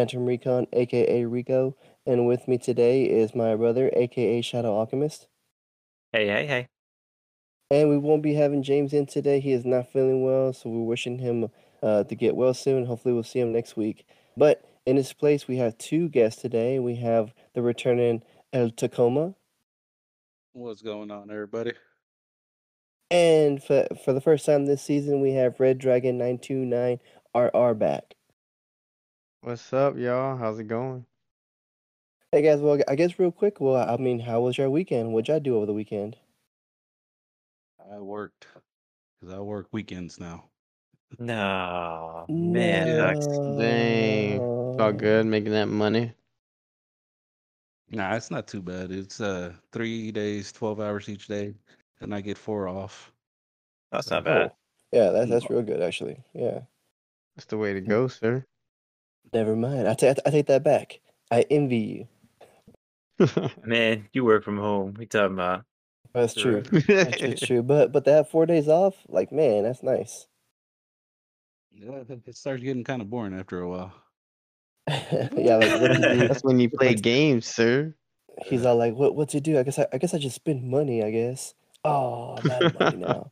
Phantom Recon, aka Rico, and with me today is my brother, aka Shadow Alchemist. Hey, hey, hey. And we won't be having James in today. He is not feeling well, so we're wishing him uh, to get well soon. Hopefully, we'll see him next week. But in his place, we have two guests today. We have the returning El Tacoma, What's going on, everybody? and for for the first time this season, we have Red Dragon nine two nine RR back. What's up, y'all? How's it going? Hey guys, well, I guess real quick. Well, I mean, how was your weekend? What'd y'all do over the weekend? I worked because I work weekends now. No, man, it sucks. Dang. It's all good making that money. Nah, it's not too bad. It's uh three days, twelve hours each day, and I get four off. That's not Oh, bad. yeah, that's that's real good actually. Yeah. That's the way to go, sir. Never mind. I ta- I take that back. I envy you. Man, you work from home. We talking about? That's true. That's true, true. But but to have four days off, like man, that's nice. Yeah, it it starts getting kind of boring after a while. yeah, like what to do? That's when you play games, sir. He's all like, what what to do? I guess I, I guess I just spend money. I guess. Oh, I'm of money now.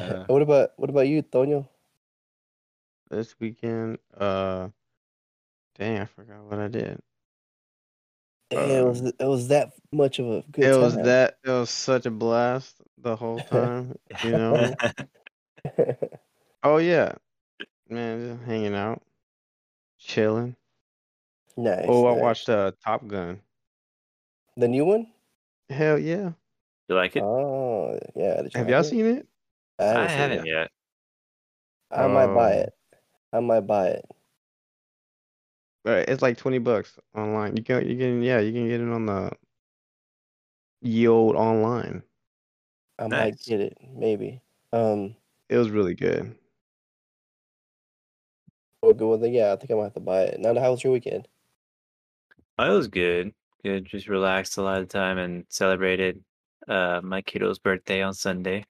Uh, what about what about you, Tonyo? This weekend, uh, dang, I forgot what I did. Damn, it was it was that much of a good It time. was that. It was such a blast the whole time. You know. oh yeah, man, just hanging out, chilling. nice. Oh, I watched uh Top Gun. the new one. Hell yeah. you like it? Oh yeah. Have y'all it? seen it? I I haven't seen haven't yet. I might buy Oh. it. I might buy it. Right, it's like twenty bucks online. You can you can yeah, you can get it on the ye old online. I might get it. Maybe. Um. It was really good. Well, good. Well, yeah, I think I might have to buy it. Now, how was your weekend? Oh, it was good. Good. Just relaxed a lot of the time and celebrated uh my kiddo's birthday on Sunday.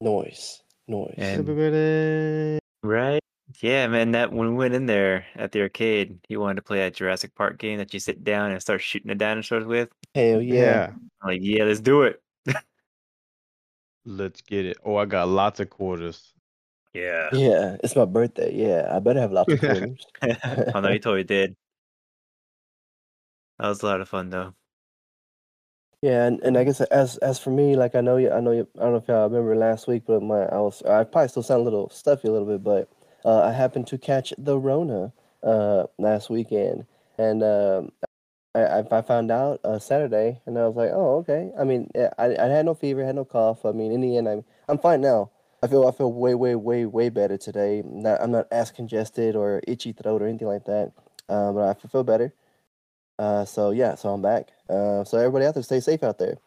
Noise. Noise. And- Happy birthday. Right? Yeah, man. That when we went in there at the arcade, he wanted to play that Jurassic Park game that you sit down and start shooting the dinosaurs with. Hell oh, yeah. Yeah. I'm like, yeah, let's do it. Let's get it. Oh, I got lots of quarters. Yeah. Yeah. It's my birthday. Yeah. I better have lots of quarters. oh no, he totally did. That was a lot of fun though. Yeah, and, and I guess as as for me, like I know you, I know you, I don't know if y'all remember last week, but my I was I probably still sound a little stuffy a little bit, but uh, I happened to catch the Rona uh, last weekend, and um, I I found out uh, Saturday, and I was like, oh okay. I mean, I I had no fever, had no cough. I mean, in the end, I'm I'm fine now. I feel I feel way way way way better today. Not I'm not as congested or itchy throat or anything like that. Um, but I feel better. Uh, so yeah, so I'm back. Uh, so everybody out there, stay safe out there.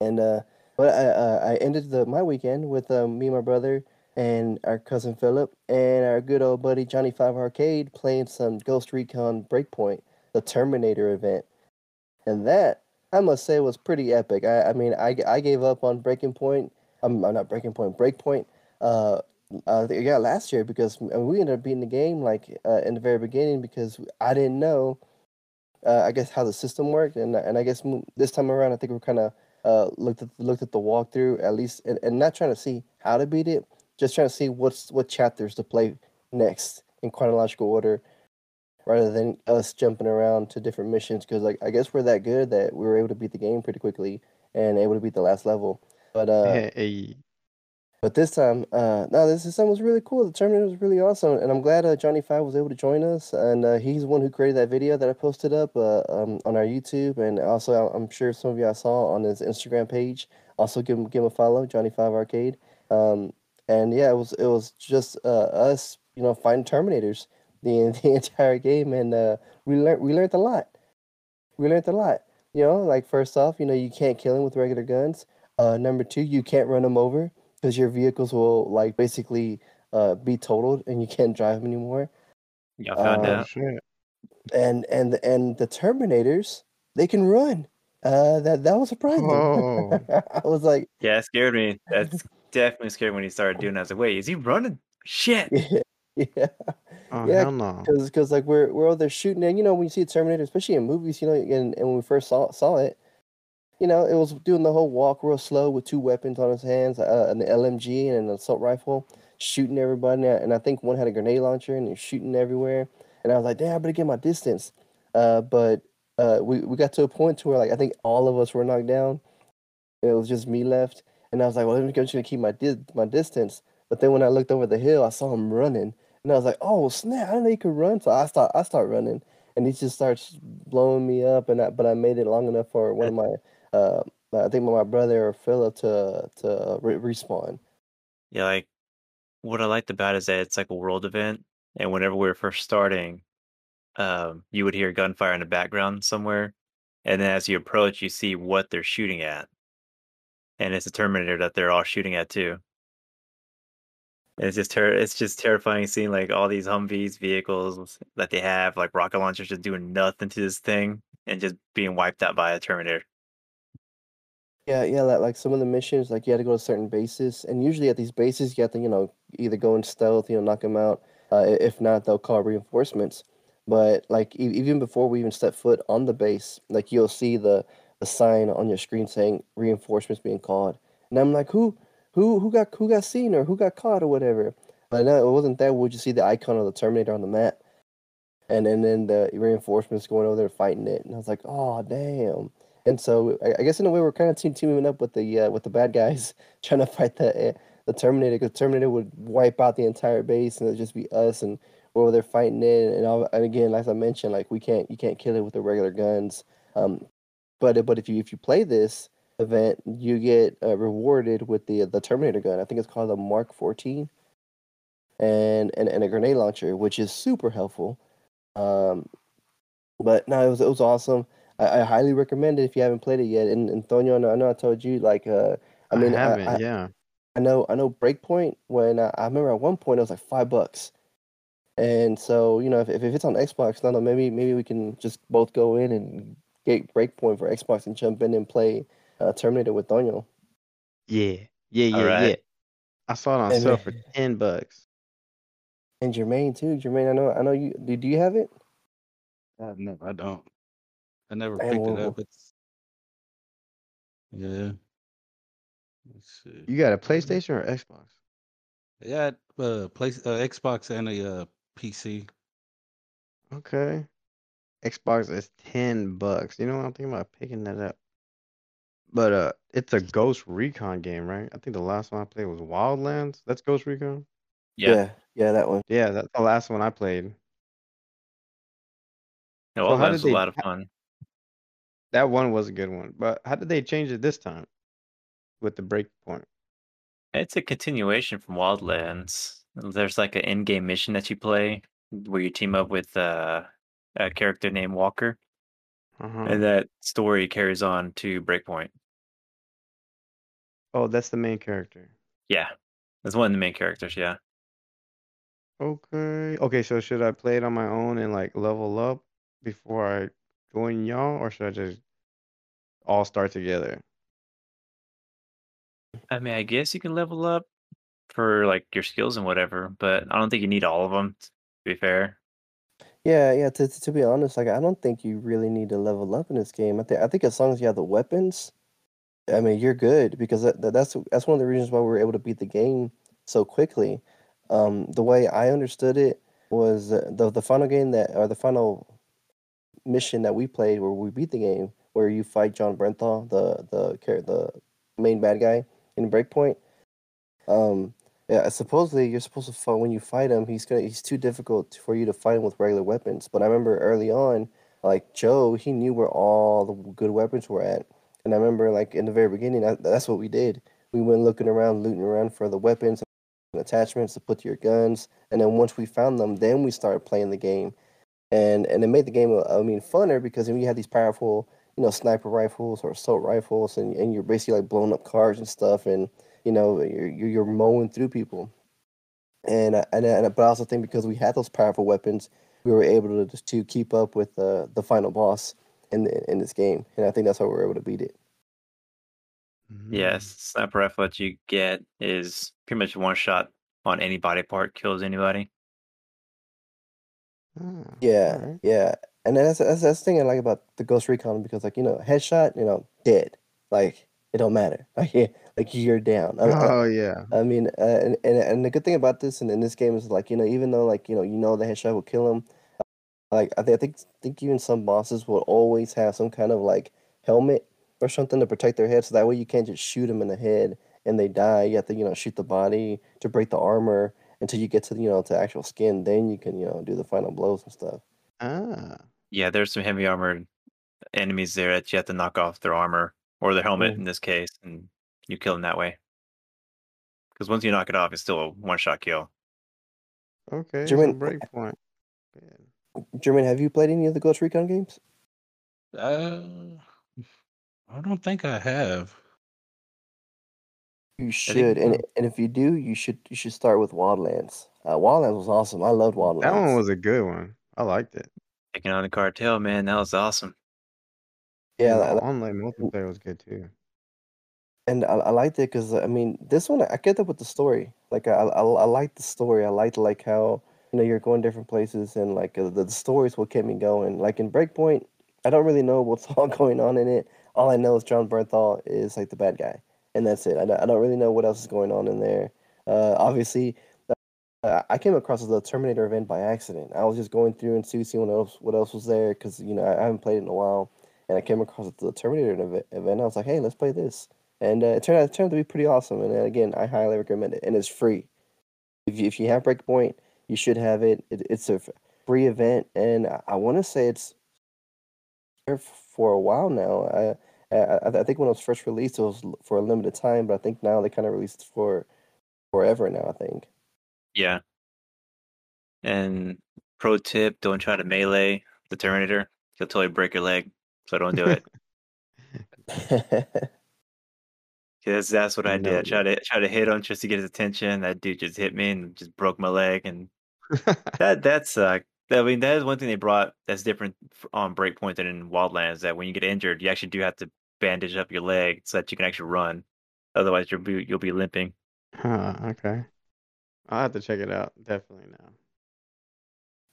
And uh, but I uh, I ended the my weekend with me and my brother and our cousin Philip and our good old buddy Johnny Five Arcade playing some Ghost Recon Breakpoint, the Terminator event, and that I must say was pretty epic. I I mean I, I gave up on Breaking Point. I'm, I'm not Breaking Point, Breakpoint. Uh, uh, yeah, last year because we ended up beating the game like uh, in the very beginning because I didn't know uh, I guess how the system worked, and and I guess this time around, I think we're kind of uh, looked at looked at the walkthrough at least, and, and not trying to see how to beat it, just trying to see what's what chapters to play next in chronological order, rather than us jumping around to different missions. Because like I guess we're that good that we were able to beat the game pretty quickly and able to beat the last level. But uh, Hey, but this time, uh, no, this this time was really cool. The tournament was really awesome, and I'm glad uh, Johnny Five was able to join us. And uh, he's the one who created that video that I posted up uh, um, on our YouTube, and also I'm sure some of y'all saw on his Instagram page. Also, give him give him a follow, Johnny Five Arcade. Um, and yeah, it was it was just uh, us, you know, fighting Terminators the the entire game, and uh, we learned we learned a lot. We learned a lot. You know, like first off, you know, you can't kill him with regular guns. Uh, number two, you can't run him over because your vehicles will like basically uh, be totaled and you can't drive them anymore. Y'all found Uh, oh out. shit. And and and the Terminators, they can run. Uh, that that was surprising. Oh. I was like, Yeah, it scared me. That's definitely scared when he started doing that. I was like, wait, is he running? Shit. yeah, Yeah, Oh yeah, hell no. because because like we're we're over there shooting, and you know when you see a Terminator, especially in movies, you know, and, and when we first saw saw it, you know, it was doing the whole walk real slow with two weapons on his hands, uh, an LMG and an assault rifle, shooting everybody. And I think one had a grenade launcher and they're shooting everywhere. And I was like, damn, I better get my distance. Uh, but uh, we, we got to a point to where like I think all of us were knocked down. It was just me left. And I was like, well, I'm just gonna keep my di- my distance. But then when I looked over the hill, I saw him running, and I was like, oh snap! I didn't know he could run. So I start I start running, and he just starts blowing me up. And I, but I made it long enough for one of my uh, I think my brother or Philip to to re- respawn. Yeah, like what I liked about it is that it's like a world event, and whenever we were first starting, um, you would hear gunfire in the background somewhere, and then as you approach, you see what they're shooting at, and it's a Terminator that they're all shooting at too. And it's just ter- it's just terrifying seeing like all these Humvees vehicles that they have, like rocket launchers, just doing nothing to this thing and just being wiped out by a Terminator. Yeah, yeah, like, like some of the missions, like you had to go to certain bases, and usually at these bases, you have to, you know, either go in stealth, you know, knock them out. Uh, if not, they'll call reinforcements. But like e- even before we even step foot on the base, like you'll see the the sign on your screen saying reinforcements being called, and I'm like, who, who, who got who got seen or who got caught or whatever. But no, it wasn't that. Would you see the icon of the Terminator on the map, and then then the reinforcements going over there fighting it, and I was like, oh damn. And so I, I guess in a way we're kind of team teaming up with the uh, with the bad guys trying to fight the uh, the Terminator because Terminator would wipe out the entire base and it'd just be us and we're over there fighting it and, all, and again as I mentioned like we can't you can't kill it with the regular guns um but but if you if you play this event you get uh, rewarded with the the Terminator gun I think it's called the Mark 14 and and, and a grenade launcher which is super helpful um but no it was it was awesome I, I highly recommend it if you haven't played it yet. And Antonio, I know, I know I told you like uh I I mean I, haven't. I, yeah. I know I know Breakpoint when I, I remember at one point it was like five bucks. And so, you know, if, if it's on Xbox, no, no, maybe maybe we can just both go in and get Breakpoint for Xbox and jump in and play uh, Terminator with Tonyo. Yeah. Yeah. Yeah. right. Yeah. I saw it on And sale for ten bucks. and Jermaine too. Jermaine, I know I know you do, do you have it? Uh, no, I don't. I never Man, picked well, it up. It's yeah. Let's see. You got a PlayStation or Xbox? Yeah, uh, place uh, Xbox and a uh, PC. Okay. Xbox is ten bucks. You know what I'm thinking about picking that up. But uh, it's a Ghost Recon game, right? I think the last one I played was Wildlands. That's Ghost Recon. Yeah, yeah, yeah, that one. Yeah, that's the last one I played. no, So all that did was a lot of fun. That one was a good one, but how did they change it this time with the breakpoint? It's a continuation from Wildlands. There's like an in-game mission that you play where you team up with uh, a character named Walker, Uh huh. and that story carries on to Breakpoint. Oh, that's the main character. Yeah, that's one of the main characters. Yeah, Okay. Okay, so should I play it on my own and like level up before I join y'all, or should I just all start together? I mean, I guess you can level up for like your skills and whatever, but I don't think you need all of them. To be fair, Yeah, yeah. To, to be honest, like I don't think you really need to level up in this game. I think I think as long as you have the weapons, I mean, you're good because that, that- that's that's one of the reasons why we were able to beat the game so quickly. Um, the way I understood it was the the final game that or the final mission that we played where we beat the game, where you fight Jon Bernthal, the the the main bad guy in Breakpoint. Um, yeah, supposedly you're supposed to fight when you fight him. He's gonna he's too difficult for you to fight him with regular weapons. But I remember early on, like Joe, he knew where all the good weapons were at, and I remember like in the very beginning, that, that's what we did. We went looking around, looting around for the weapons and attachments to put to your guns, and then once we found them, then we started playing the game, and and it made the game, I mean, funner because then you had these powerful, you know, sniper rifles or assault rifles, and and you're basically like blowing up cars and stuff, and you know, you're you're you're mowing through people. And I- and and but I also think because we had those powerful weapons, we were able to just to keep up with the the final boss in the, in this game, and I think that's how we were able to beat it. yes, Mm. sniper rifle that you get is pretty much one shot on any body part kills anybody. Ah, Yeah, yeah, and that's that's that's the thing I like about the Ghost Recon because like you know headshot, you know dead, like it don't matter, like yeah, like you're down. I, I, Oh yeah. I mean, uh, and, and and the good thing about this and in this game is like you know even though like you know you know the headshot will kill him, like I think I think think even some bosses will always have some kind of like helmet or something to protect their head, so that way you can't just shoot them in the head and they die. You have to you know shoot the body to break the armor until you get to you know to actual skin. Then you can you know do the final blows and stuff. Ah. Yeah, there's some heavy armored enemies there that you have to knock off their armor or their helmet Mm. in this case, and you kill him that way. Because once you knock it off, it's still a one shot kill. Okay. German Jermaine, breakpoint. Yeah. Jermaine, have you played any of the Ghost Recon games? Uh, I don't think I have. You think- should, and and if you do, you should you should start with Wildlands. Uh, Wildlands was awesome. I loved Wildlands. That one was a good one. I liked it. Taking on the cartel, man, that was awesome. yeah, And I- online multiplayer was good too. And I, I liked it because I mean this one I get that with the story. Like I I, I the story. I liked like how you know you're going different places and like uh, the, the story is what kept me going. Like in Breakpoint, I don't really know what's all going on in it. All I know is Jon Bernthal is like the bad guy, and that's it. I don't, I don't really know what else is going on in there. Uh, obviously, uh, I came across the Terminator event by accident. I was just going through and see see what else what else was there because you know I, haven't played it in a while, and I came across the Terminator event. event. I was like, hey, let's play this, and uh, it turned out it turned out to be pretty awesome. And uh, again, I highly recommend it, and it's free. If you, if you have Breakpoint, you should have it. it it's a free event, and I, I want to say it's there for a while now. I, I I think when it was first released, it was for a limited time, but I think now they kind of released it for forever now. I think. Yeah. And pro tip: don't try to melee the Terminator. He'll totally break your leg. So don't do it. Because that's what I did. I tried to try to hit him just to get his attention. That dude just hit me and just broke my leg, and that that sucked. I mean, that is one thing they brought that's different on Breakpoint than in Wildlands. That when you get injured, you actually do have to bandage up your leg so that you can actually run. Otherwise, you'll be you'll be limping. Huh, okay. I'll have to check it out. Definitely now.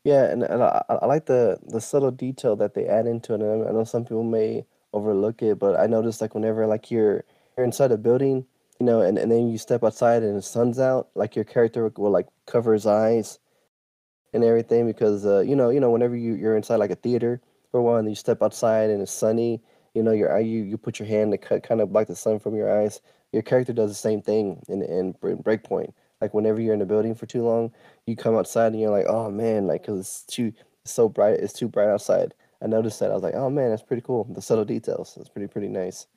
Yeah, and, and I, I I like the the subtle detail that they add into it. And I know some people may overlook it, but I noticed like whenever like you're you're inside a building, you know, and, and then you step outside and the sun's out, like your character will, like cover his eyes and everything because uh you know you know whenever you you're inside like a theater for one, you step outside and it's sunny, you know your eye you you put your hand to cut kind of block the sun from your eyes. Your character does the same thing in in Breakpoint. Like whenever you're in a building for too long, you come outside and you're like, oh man, like because it's too it's so bright, it's too bright outside. I noticed that. I was like, oh man, that's pretty cool. The subtle details. That's pretty pretty nice.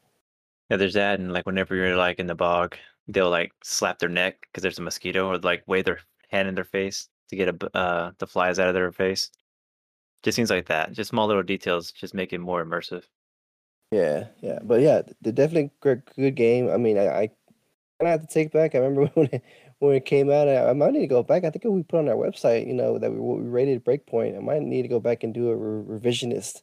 Yeah, there's that, and like whenever you're like in the bog, they'll like slap their neck because there's a mosquito, or like wave their hand in their face to get a uh the flies out of their face. Just things like that. Just small little details, just make it more immersive. Yeah, yeah, but yeah, the definitely good game. I mean, I, I kind of have to take back. I remember when it, when it came out. I, I might need to go back. I think we put on our website, you know, that we, we rated Breakpoint. I might need to go back and do a re- revisionist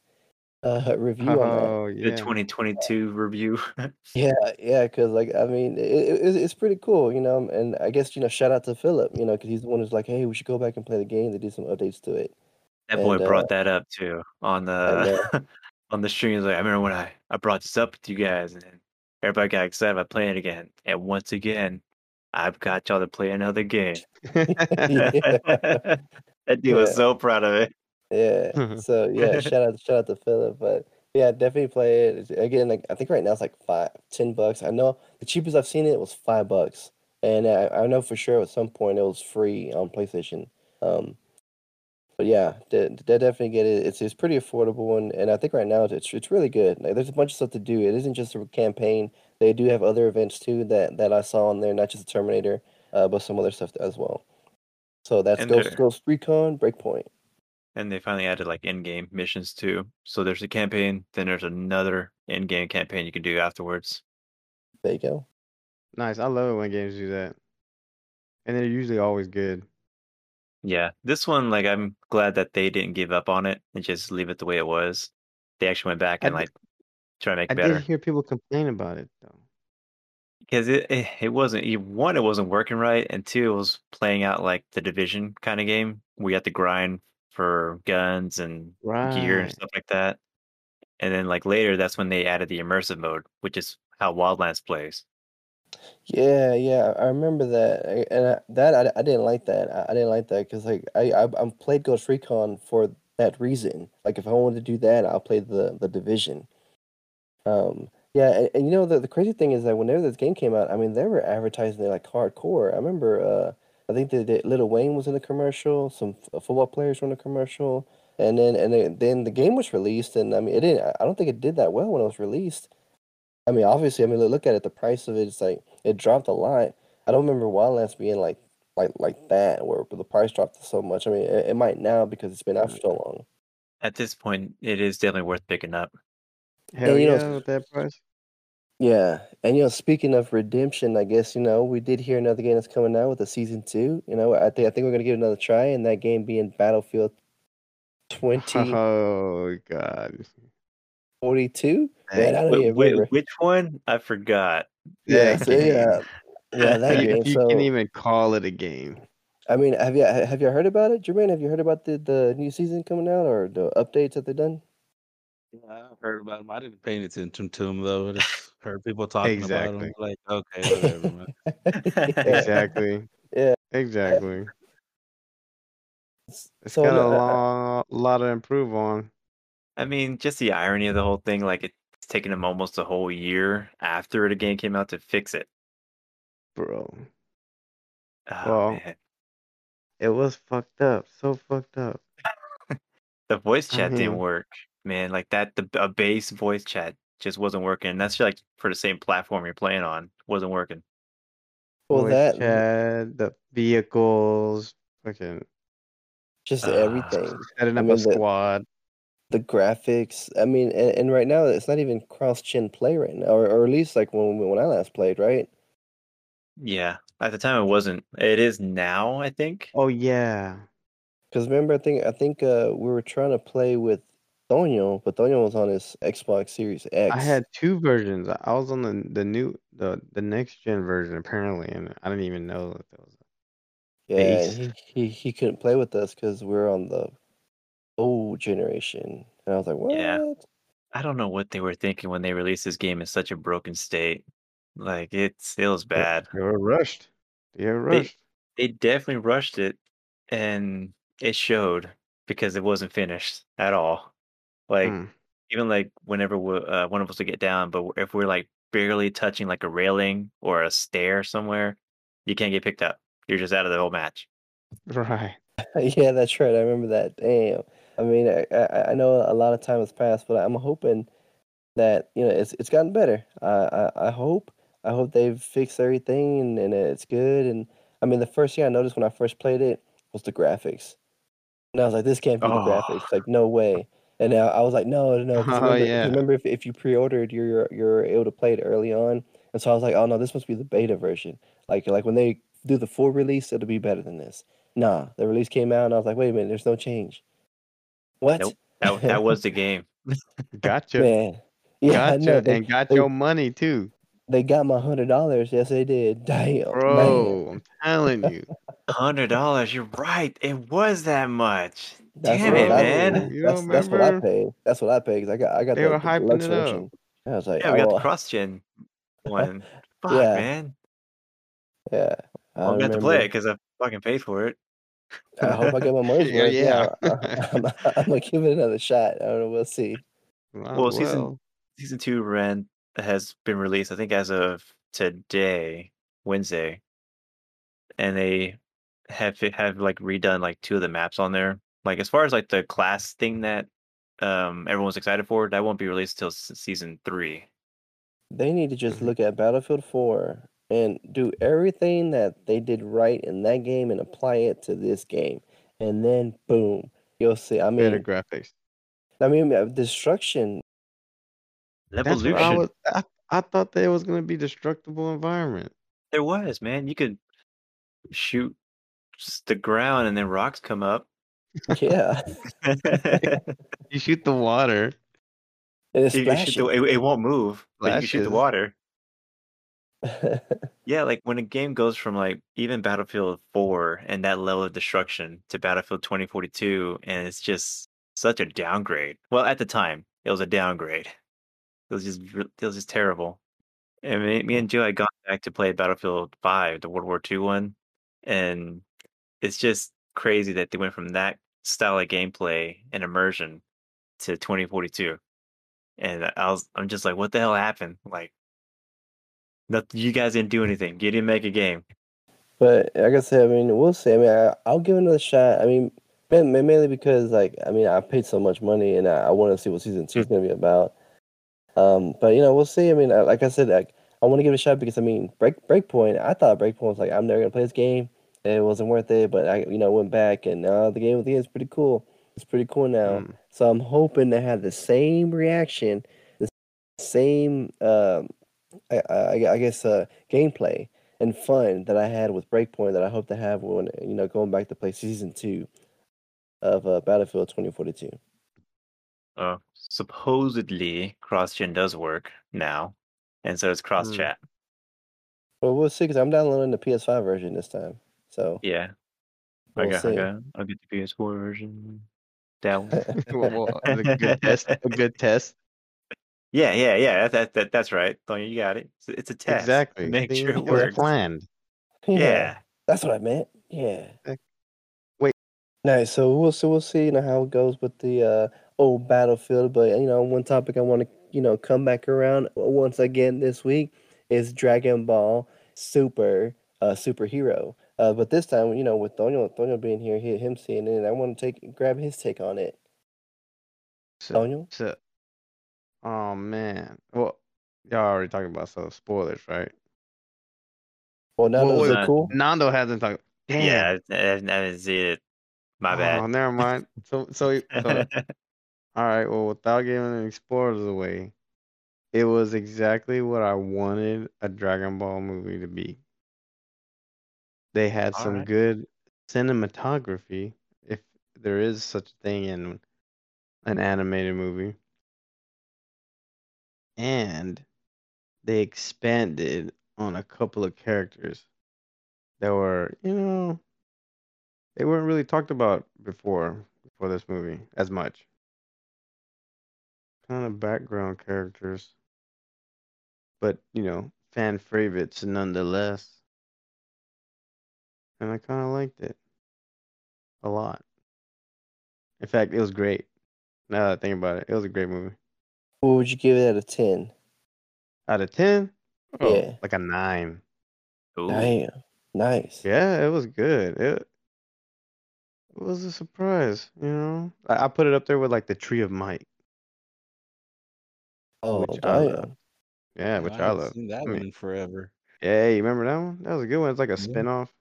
uh review on that. Oh The 2022 review. Yeah, yeah, because like I mean, it, it, it's it's pretty cool, you know. And I guess you know, shout out to Philip, you know, because he's the one who's like, hey, we should go back and play the game. They did some updates to it. That boy And, uh, brought that up too on the on the stream. Like, I remember when I I brought this up with you guys, and everybody got excited about playing it again. And once again, I've got y'all to play another game. Yeah. that dude was so proud of it. Yeah. So yeah, shout out shout out to Philip. But yeah, definitely play it. Again, like I think right now it's like five, ten bucks. I know the cheapest I've seen it was five bucks, and I, I know for sure at some point it was free on PlayStation. Um, but yeah, they, they definitely get it. It's it's pretty affordable, and, and I think right now it's it's really good. Like, there's a bunch of stuff to do. It isn't just a campaign. They do have other events too that that I saw on there, not just the Terminator, uh, but some other stuff as well. So that's And Ghost Ghost Recon Breakpoint. And they finally added like in-game missions too. So there's a campaign, then there's another in-game campaign you can do afterwards. There you go. Nice. I love it when games do that. And they're usually always good. Yeah, this one, like, I'm glad that they didn't give up on it and just leave it the way it was. They actually went back I and did- like try to make I it better I did hear people complain about it though. because it, it it wasn't one, it wasn't working right, and two, it was playing out like the division kind of game where you have to grind for guns and gear and stuff like that. And then like later, that's when they added the immersive mode, which is how Wildlands plays. Yeah, yeah, I remember that, and I, that I, I didn't like that. I, I didn't like that because like I, I I played Ghost Recon for that reason. Like if I wanted to do that, I'll play the the Division. Um, yeah, and, and you know the the crazy thing is that whenever this game came out, I mean they were advertising it like hardcore. I remember, uh, I think that that Lil Wayne was in the commercial, some f- uh, football players were in the commercial, and then and then, then the game was released, and I mean it didn't. I don't think it did that well when it was released. I mean, obviously, I mean, look at it. The price of it, it's like it dropped a lot. I don't remember Wildlands being like like like that, where the price dropped so much. I mean, it, it might now because it's been out mm. for so long. At this point, it is definitely worth picking up. Hell you know- yeah, with that price. Yeah, and you know, speaking of redemption, I guess you know we did hear another game that's coming out with a season two. You know, I think I think we're gonna give it another try, and that game being Battlefield 20. Oh, god. forty two. Man, I don't Wh- even wh- remember. which one? I forgot. Yeah, so, yeah, yeah, that If game. you So, can even call it a game. I mean, have you have you heard about it, Jermaine? Have you heard about the the new season coming out or the updates that they've done? Yeah, I've heard about them. I didn't pay attention to them though. I just heard people talking about Exactly. them. Like, okay, whatever. Yeah. Exactly. Yeah. Exactly. It's So, got a long, lot to improve on. I mean, just the irony of the whole thing, like it's taken them almost a whole year after the game came out to fix it. Bro. Oh, Well, man. It was fucked up. So fucked up. The voice I chat didn't work, man. Like that, the a base voice chat just wasn't working. And that's like for the same platform you're playing on, wasn't working. well, Voice that chat, the vehicles, fucking just Ah. everything. setting I mean, a the- squad. the graphics. I mean, and, and right now it's not even cross gen play right now, or, or at least like when when I last played, right? Yeah, at the time it wasn't. It is now, I think. Oh yeah. Because remember, I think I think uh, we were trying to play with Tonyo, but Tonyo was on his Xbox Series X. I had two versions. I was on the the new the the next gen version apparently, and I didn't even know that there was. yeah, he, he he couldn't play with us because we're on the old generation, and I was like, what? Yeah. I don't know what they were thinking when they released this game in such a broken state. Like it feels bad. They were rushed. They were They- rushed. They definitely rushed it, and it showed because it wasn't finished at all. Like Mm. even like whenever we, uh, one of us would get down, but if we're like barely touching like a railing or a stair somewhere, you can't get picked up. You're just out of the whole match. Right. yeah, that's right. I remember that. Damn. I mean, I, I I know a lot of time has passed, but I'm hoping that you know it's it's gotten better. I I, I hope I hope they've fixed everything and, and it's good. And I mean, the first thing I noticed when I first played it was the graphics, and I was like, this can't be the Oh. graphics. Like, no way. And I, I was like, no, no. 'cause Oh, yeah. remember if, if you pre-ordered, you're you're able to play it early on. And so I was like, oh no, this must be the beta version. Like like when they do the full release, it'll be better than this. Nah, the release came out, and I was like, wait a minute, there's no change. What? Nope. That that was the game. Gotcha. Man. Yeah, gotcha. know. They, and got they- your money too, they got my hundred dollars. Yes, they did. Damn, man. bro. I'm telling you. Hundred dollars. You're right. It was that much. That's Damn what it, I man. You That's, that's what I remember? paid. That's what I paid because I got I got They the, were the hyping deluxe it up. version. I was like, Yeah, we got oh, the cross gen one. Fuck, Yeah. man. yeah. I I'm gonna to play it because I fucking paid for it. I hope I get my money's Yeah, worth. yeah. Yeah, I'm, I'm gonna give it another shot. I don't know. We'll see. Might Well, as season- well. Season two ran has been released. I think as of today, Wednesday, and they have have like redone like two of the maps on there. Like as far as like the class thing that um everyone's excited for, that won't be released till s- season three. They need to just Mhm. look at Battlefield 4 and do everything that they did right in that game and apply it to this game. And then boom, you'll see. I Better mean, graphics. I mean, uh, destruction. What I was. I, I thought there was gonna be destructible environment. There was man. You could shoot the ground and then rocks come up. Yeah, You shoot the water. and it's You shoot the, it, it won't move, Like you shoot the water. Yeah, like when a game goes from like even Battlefield 4 and that level of destruction to Battlefield 2042, and it's just such a downgrade. Well, at the time, it was a downgrade. It was just it was just terrible. And me, me and Joe had gone back to play Battlefield 5, the World War II one, and it's just crazy that they went from that style of gameplay and immersion to 2042. And I was I'm just like, what the hell happened? Like, nothing, you guys didn't do anything. You didn't make a game. But like I said, I mean, we'll see. I mean, I, I'll give another shot. I mean, ma- ma- mainly because like I mean, I paid so much money, and I, I want to see what season two is going to be about. Um, but you know, we'll see. I mean, like I said, like I want to give it a shot because I mean, break Breakpoint. I thought Breakpoint was like I'm never gonna play this game. It wasn't worth it, but I you know went back and uh, the game the game is pretty cool. It's pretty cool now. Mm. So I'm hoping to have the same reaction, the same um, I, I, I guess uh, gameplay and fun that I had with Breakpoint that I hope to have when you know going back to play season two of uh, Battlefield 2042. Uh, supposedly cross-gen does work now, and so it's cross-chat. Well, we'll see because I'm downloading the PS5 version this time. So Yeah, I we'll got, I got, I'll get the PS4 version. That one. well, well, a good test. A good test. Yeah, yeah, yeah. That, that, that that's right, Tonya. You got it. It's, it's a test. Exactly. to Make sure it works. planned. Yeah. that's what I meant. Yeah. Wait. Nice. So we'll see. We'll see. You know how it goes with the uh, old Battlefield. But you know, one topic I want to you know come back around once again this week is Dragon Ball Super uh, Superhero. Uh, but this time, you know, with Tonyo, Tonyo being here, he- him seeing it, I want to take grab his take on it. So, Tonyo? so, oh man. Well, y'all already talking about so spoilers, right? Well, now Well, those wait, are cool. Nando hasn't talked. Damn. Yeah, I, I, I didn't see it. My Oh, bad. never mind. So, so, so all right. Well, without giving any spoilers away, it was exactly what I wanted a Dragon Ball movie to be. They had All some right. good cinematography, if there is such a thing in an animated movie. And they expanded on a couple of characters that were, you know, they weren't really talked about before before this movie as much. Kind of background characters, but you know, fan favorites nonetheless. And I kind of liked it a lot. In fact, it was great. Now that I think about it, it was a great movie. What would you give it out of ten? Out of ten, oh, Yeah. like a nine. Ooh. Damn, nice. Yeah, it was good. It, it was a surprise, you know. I, I put it up there with like the Tree of Might. Oh, which I love. damn. Yeah, which I I haven't love. seen that I one mean- in forever. Yeah, you remember that one? That was a good one. It's like a Yeah. spin-off.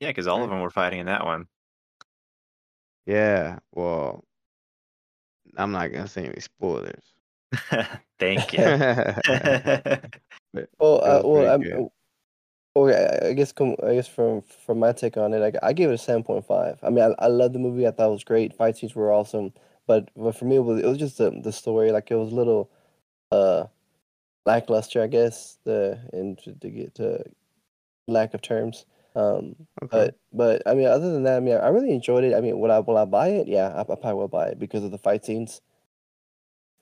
Yeah, because all of them were fighting in that one. Yeah, well, I'm not gonna say any spoilers. Thank you. Well, uh, well, pretty I'm, good. uh, I, I guess I guess from from my take on it, I, I gave it a seven point five. I mean, I, I love the movie. I thought it was great. Fight scenes were awesome, but but for me, it was it was just the the story. Like it was a little uh lackluster, I guess. The and to, to get to lack of terms. Um, okay. but but I mean, other than that, I mean, I really enjoyed it. I mean, will I will I buy it? Yeah, I, I probably will buy it because of the fight scenes.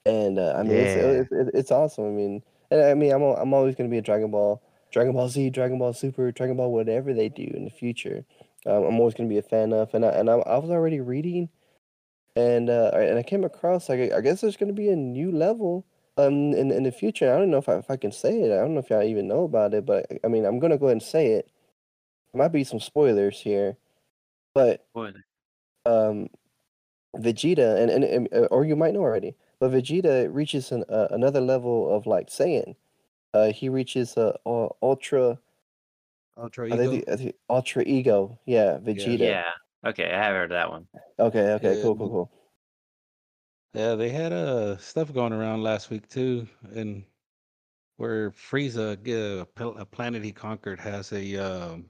And uh, I mean, it's, Yeah. it's it's it's awesome. I mean, and I mean, I'm I'm always gonna be a Dragon Ball, Dragon Ball Z, Dragon Ball Super, Dragon Ball whatever they do in the future. Um, I'm always gonna be a fan of, and I and I, I was already reading, and uh, and I came across like I guess there's gonna be a new level um in in the future. I don't know if I if I can say it. I don't know if y'all even know about it, but I mean, I'm gonna go ahead and say it. There might be some spoilers here, but What? um, Vegeta, and, and, and uh, or you might know already, but Vegeta reaches an, uh, another level of like Saiyan. Uh, he reaches uh, ul- ultra, Ultra I think Ego. the- I think ultra ego. Yeah, Vegeta. Yeah. Okay, I have heard that one. Okay. Okay. Cool. Yeah. Cool. Cool. Yeah, they had uh stuff going around last week too, and where Frieza, yeah, a pl- a planet he conquered, has a um,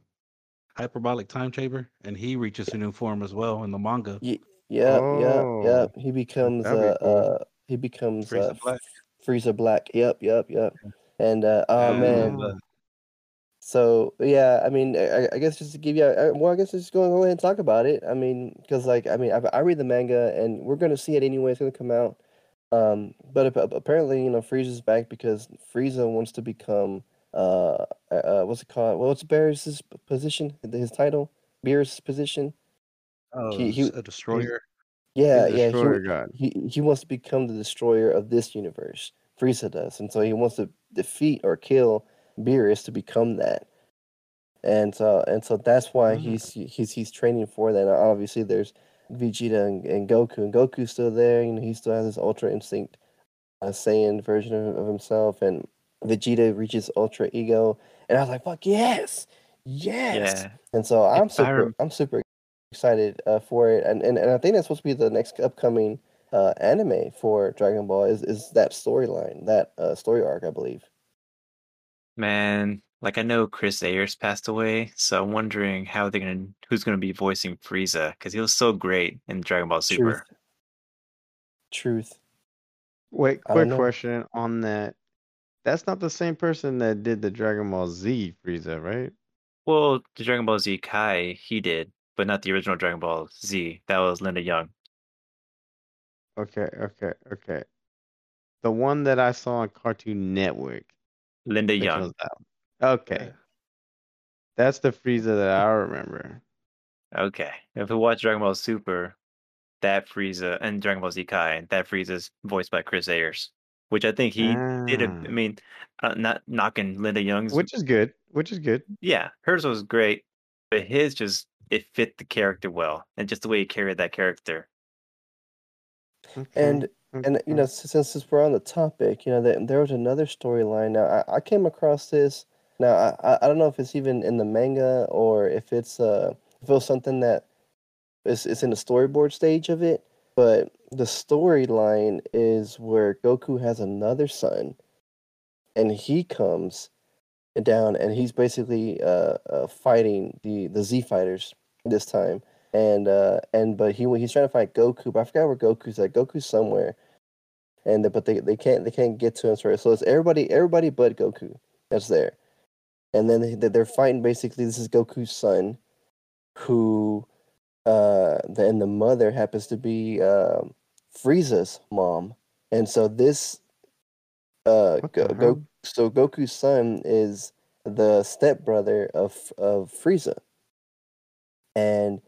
hyperbolic time chamber, and he reaches a new form as well in the manga. Ye- Yeah. Oh, Yeah. Yeah. He becomes be uh, cool. uh he becomes Frieza uh, Black. Frieza Black. Yep. Yep. Yep. And uh, oh And, man, uh, So yeah, I mean, I, I guess just to give you, a, well, I guess just go go ahead and talk about it. I mean, because like, I mean, I, I read the manga, and we're gonna see it anyway. It's gonna come out. Um, but apparently, you know, Frieza's back because Frieza wants to become uh, uh, what's it called? Well, what's Beerus's position? His title? Beerus' position? Oh, He- he- a destroyer. Yeah, He's yeah. Destroyer He, God. he he wants to become the destroyer of this universe. Frieza does, and so he wants to defeat or kill Beerus to become that. And so and so that's why Ah. he's he's he's training for that. Now, obviously, there's Vegeta and, and Goku, and Goku's still there. You know, he still has his Ultra Instinct, uh, Saiyan version of, of himself, and Vegeta reaches Ultra Ego, and I was like, "Fuck yes, yes!" Yeah. And so I'm If super, rem- I'm super excited uh, for it, and, and and I think that's supposed to be the next upcoming uh, anime for Dragon Ball is is that storyline, that uh, story arc, I believe. Man, like I know Chris Ayres passed away, so I'm wondering how they're gonna who's gonna be voicing Frieza because he was so great in Dragon Ball Super. Truth. Truth. Wait, quick question on that. That's not the same person that did the Dragon Ball Z Frieza, right? Well, the Dragon Ball Z Kai he did, but not the original Dragon Ball Z. That was Linda Young. Okay, okay, okay. The one that I saw on Cartoon Network. Linda Young. that? Okay. That's the Frieza that I remember. Okay. If we watch Dragon Ball Super, that Frieza and Dragon Ball Z Kai, that Frieza's voiced by Chris Ayres, which I think he did. A, I Ah. mean, uh, not knocking Linda Young's. Which is good. Which is good. yeah, hers was great, but his just it fit the character well, and just the way he carried that character. Okay. And and you know, since since we're on the topic, you know, there, there was another storyline. Now, I, I came across this. Now, I, I I don't know if it's even in the manga or if it's uh if it was something that is it's in the storyboard stage of it. But the storyline is where Goku has another son, and he comes down, and he's basically uh, uh fighting the the Z fighters this time. And uh and but he he's trying to fight Goku, but I forgot where Goku's at. Goku's somewhere and the, but they, they can't they can't get to him so so it's everybody everybody but Goku that's there, and then they, they're fighting basically this is Goku's son, who, uh, and the mother happens to be um Frieza's mom, and so this, uh, Go, so Goku's son is the stepbrother of of Frieza, and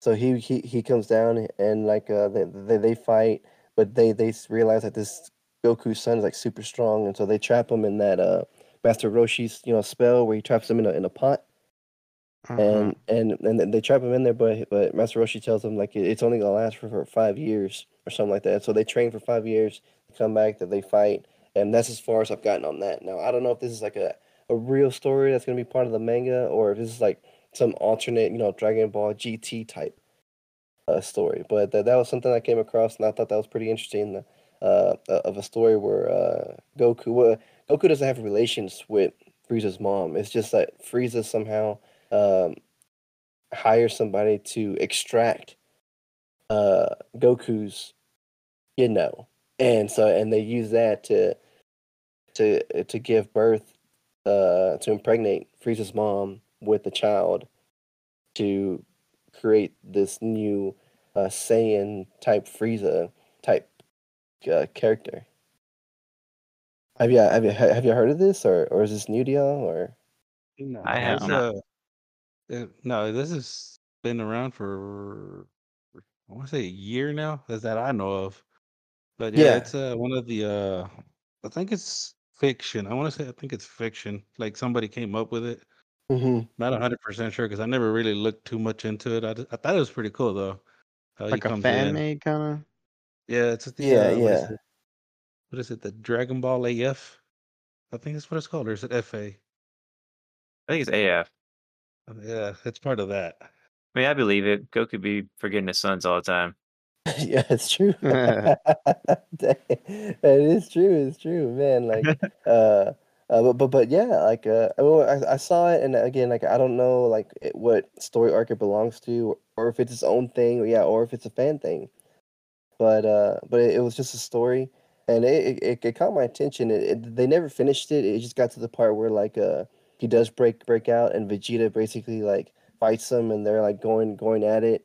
so he he, he comes down and like uh they, they they fight but they they realize that this Goku's son is like super strong, and so they trap him in that uh Master Roshi's you know spell where he traps him in a in a pot, Uh-huh. and and and they trap him in there, but but Master Roshi tells him like it's only gonna last for, for five years or something like that. So they train for five years, come back, that they fight, and that's as far as I've gotten on that. Now I don't know if this is like a a real story that's gonna be part of the manga, or if this is like some alternate you know Dragon Ball GT type uh, story. But that that was something I came across, and I thought that was pretty interesting. Uh, uh, of a story where uh, Goku, Goku doesn't have relations with Frieza's mom. It's just that Frieza somehow um, hires somebody to extract uh, Goku's, you know, and so and they use that to to to give birth uh, to impregnate Frieza's mom with the child to create this new uh, Saiyan type Frieza type uh, character. Have you have you have you heard of this or or is this new to y'all or No, I have it's, not. Uh, uh, no, this has been around for I want to say a year now, as that I know of. But yeah, Yeah. it's uh one of the uh I think it's fiction. I want to say I think it's fiction. Like somebody came up with it. Mm-hmm. Not a hundred percent sure because I never really looked too much into it. I, just- I thought it was pretty cool though. How he like a fan in. made kind of. Yeah, it's the Yeah, uh, what is yeah. it? What is it? The Dragon Ball AF? I think that's what it's called, or is it FA? I think it's AF. Yeah, it's part of that. I mean, I believe it. Goku be forgetting his sons all the time. yeah, it's true. It is true. It's true, man. Like, uh, uh, but but but yeah, like, uh, I, mean, I I saw it, and again, like, I don't know, like, it, what story arc it belongs to, or if it's its own thing, or yeah, or if it's a fan thing. But uh, but it, it was just a story, and it it, it caught my attention. It, it they never finished it. It just got to the part where like uh he does break break out, and Vegeta basically like fights him, and they're like going going at it,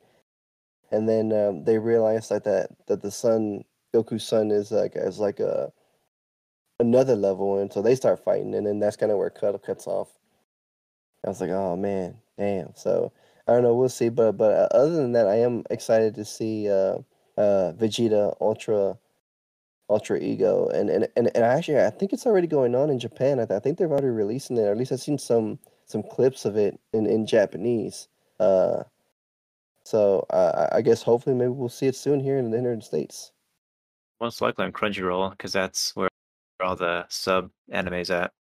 and then um, they realize like that that the son Goku's son is like is like a another level, and so they start fighting, and then that's kind of where cut cuts off. I was like, oh man, damn. So I don't know, we'll see. But but uh, other than that, I am excited to see uh, uh, Vegeta Ultra Ultra Ego, and and and, and actually, I think it's already going on in Japan. I, th- I think they're already releasing it, or at least I've seen some some clips of it in in Japanese. Uh, so uh, I guess hopefully maybe we'll see it soon here in the United States. Most likely on Crunchyroll because that's where all the sub animes at.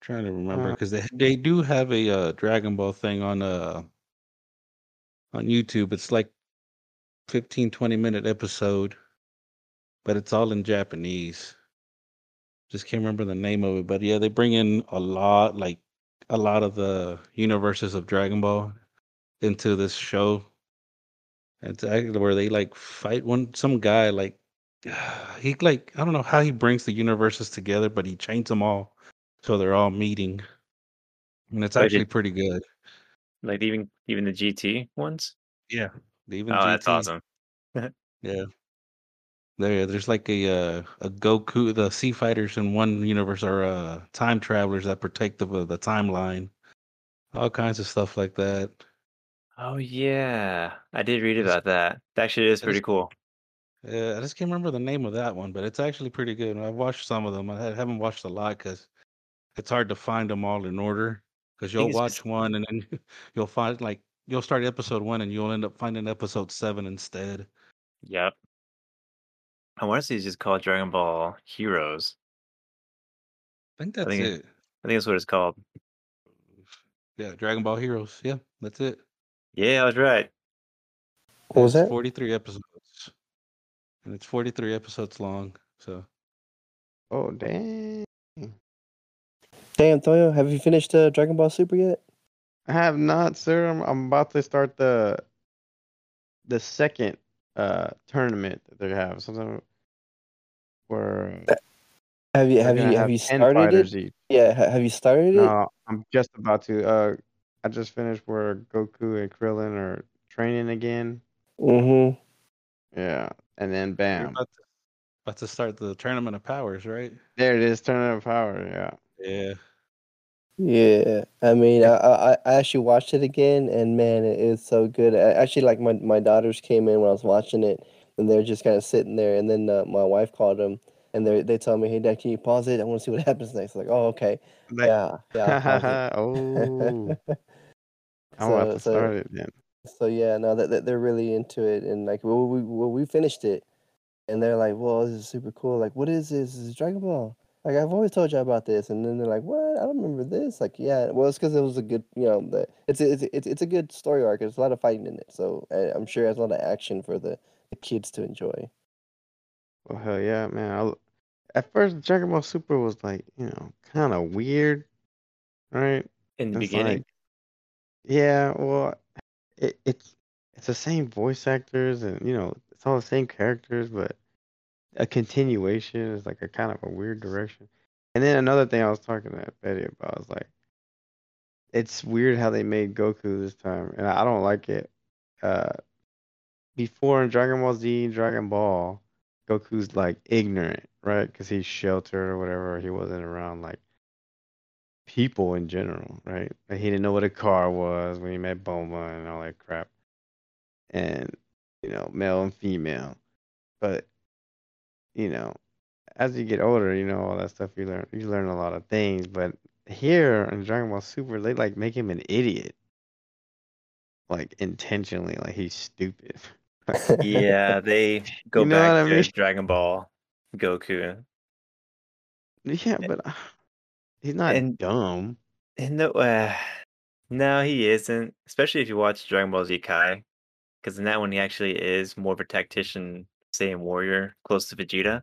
trying to remember Uh, because they they do have a uh, Dragon Ball thing on uh on YouTube. It's like 15 20 minute episode, but it's all in Japanese. Just can't remember the name of it, but yeah, they bring in a lot like a lot of the universes of Dragon Ball into this show. It's actually where they like fight one some guy like he like I don't know how he brings the universes together, but he chains them all so they're all meeting, and it's actually pretty good. Like even even the GT ones. Yeah, even Oh, that's awesome. Yeah, there there's like a uh, a Goku. The Sea Fighters in one universe are uh, time travelers that protect the the timeline. All kinds of stuff like that. Oh yeah, I did read about that. That actually is pretty cool. Yeah, I just can't remember the name of that one, but it's actually pretty good. I've watched some of them. I haven't watched a lot because it's hard to find them all in order. Because you'll watch just- one and then you'll find like you'll start episode one and you'll end up finding episode seven instead. Yep. I want to say it's just called Dragon Ball Heroes. I think I that's think it. I think that's what it's called. Yeah, Dragon Ball Heroes. Yeah, that's it. Yeah, I was right. What was It's that? 43 episodes. And it's 43 episodes long. So Oh dang! Hey Antonio, have you finished uh, Dragon Ball Super yet? I have not, sir. I'm I'm about to start the the second uh tournament that they have. Something where Have you they're have you have you started it? each. Yeah, have you started it? No, I'm just about to. Uh, I just finished where Goku and Krillin are training again. Mm-hmm. Yeah, and then you're bam, about to, about to start the Tournament of Powers, right? there it is. Tournament of Power. Yeah. Yeah. Yeah, I mean, I, I I actually watched it again, and man, it is so good. I, actually, like my my daughters came in when I was watching it, and they're just kind of sitting there, and then uh, my wife called them, and they they told me, "Hey, Dad, can you pause it? I want to see what happens next." Like, oh, okay, Like, yeah, yeah, oh, it. I'm about So- to so- start it then. So yeah, no, that, that they're really into it, and like, well, we well, we finished it, and they're like, "Well, this is super cool. Like, what is this? This is Dragon Ball. Like, I've always told you about this." And then they're like, "What? I don't remember this." Like, yeah, well, it's because it was a good, you know, the it's a, it's it's it's a good story arc. There's a lot of fighting in it, so uh, I'm sure it has a lot of action for the, the kids to enjoy. Well, hell yeah, man. I, l- at first, Dragon Ball Super was like, you know, kind of weird, right? In the It's beginning. like- yeah, well, it, it's it's the same voice actors, and you know, it's all the same characters, but a continuation is like a kind of a weird direction. And then another thing I was talking to Betty about was like, it's weird how they made Goku this time, and I don't like it. Uh, before in Dragon Ball Z, Dragon Ball, Goku's like ignorant, right? Because he's sheltered or whatever. He wasn't around like people in general, right? Like he didn't know what a car was when he met Bulma and all that crap. And, you know, male and female. But, you know, as you get older, you know, all that stuff you learn you learn a lot of things. But here in Dragon Ball Super, they like make him an idiot. Like intentionally, like he's stupid. Yeah, they go You know back I to mean? Dragon Ball Goku. Yeah, but uh, he's not And- dumb. And no, uh, no, he isn't. Especially if you watch Dragon Ball Z Kai, because in that one he actually is more of a tactician, Saiyan warrior, close to Vegeta.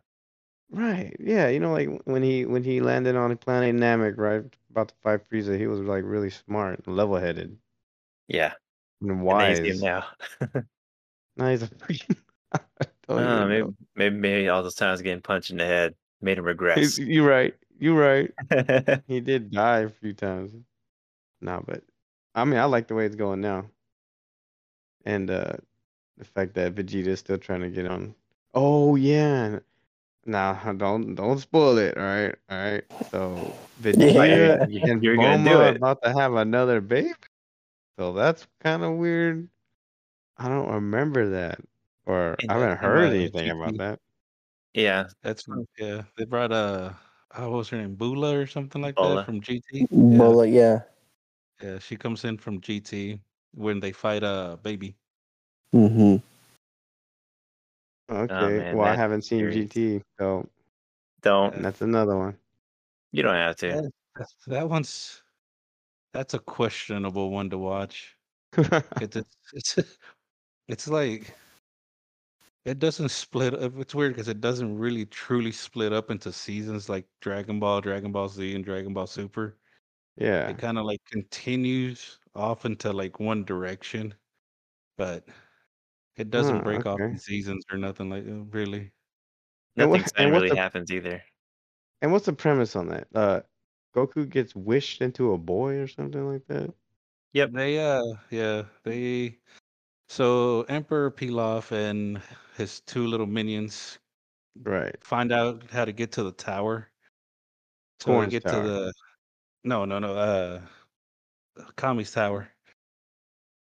Right. Yeah, you know, like when he when he landed on the planet Namek, right, about to fight Frieza, he was like really smart, level headed, Yeah, and and wise. him now. Now he's a freaking. Uh, maybe, maybe, maybe all those times getting punched in the head made him regress. You're right. You're right. He did die a few times. No, but I mean, I like the way it's going now, and uh the fact that Vegeta is still trying to get on. Oh yeah. Nah, don't don't spoil it. All right, all right. So Vegeta and You're gonna do Bulma are it. about to have another baby. So that's kind of weird. I don't remember that, or And I haven't that- heard uh, anything GT. about that. yeah, That's yeah. They brought uh, oh, what was her name? Bula or something like Bola. that from GT. Yeah. Bola, yeah. yeah, she comes in from GT when they fight a uh, baby. Mm-hmm. Oh, okay, Oh, man, well I haven't seen series. GT, so don't. Yeah. that's another one. You don't have to. Yeah, that's- that one's that's a questionable one to watch. It's it's it's, it's like it doesn't split up. It's weird because it doesn't really truly split up into seasons like Dragon Ball, Dragon Ball Z, and Dragon Ball Super. yeah. It kind of like continues off into like one direction, but it doesn't Huh, break off okay. in seasons or nothing like uh, really. And Nothing what- exciting and what's really the- happens either. And what's the premise on that? Uh, Goku gets wished into a boy or something like that. Yep. They uh yeah, they so Emperor Pilaf and his two little minions Right. find out how to get to the tower. So they get tower. to the no, no, no, uh Kami's tower.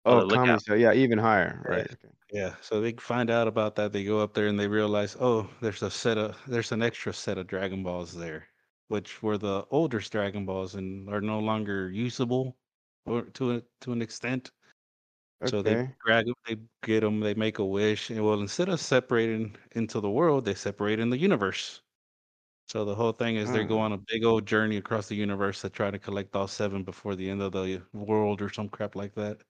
Oh, Oh, the lookout. Kami, yeah, even higher. Right. Okay. Yeah, so they find out about that. They go up there and they realize, oh, there's a set of there's an extra set of Dragon Balls there, which were the oldest Dragon Balls and are no longer usable, or to a, to an extent. Okay. So they grab them, they get them, they make a wish, and well, instead of separating into the world, they separate in the universe. So the whole thing is they go Hmm. on a big old journey across the universe to try to collect all seven before the end of the world or some crap like that.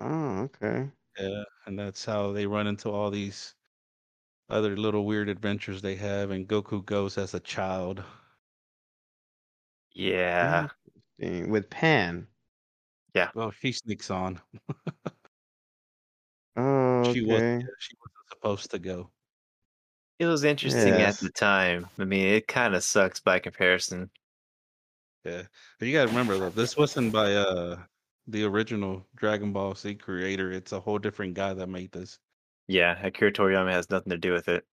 Oh, okay. Yeah, and that's how they run into all these other little weird adventures they have, and Goku goes as a child. Yeah. Interesting. With Pan. Yeah. Well, she sneaks on. Oh, She was okay. she wasn't supposed to go. It was interesting at the time. I mean, it kind of sucks by comparison. Yeah, but you gotta remember though, this wasn't by uh the original Dragon Ball Z creator. It's a whole different guy that made this. Yeah, Akira Toriyama has nothing to do with it.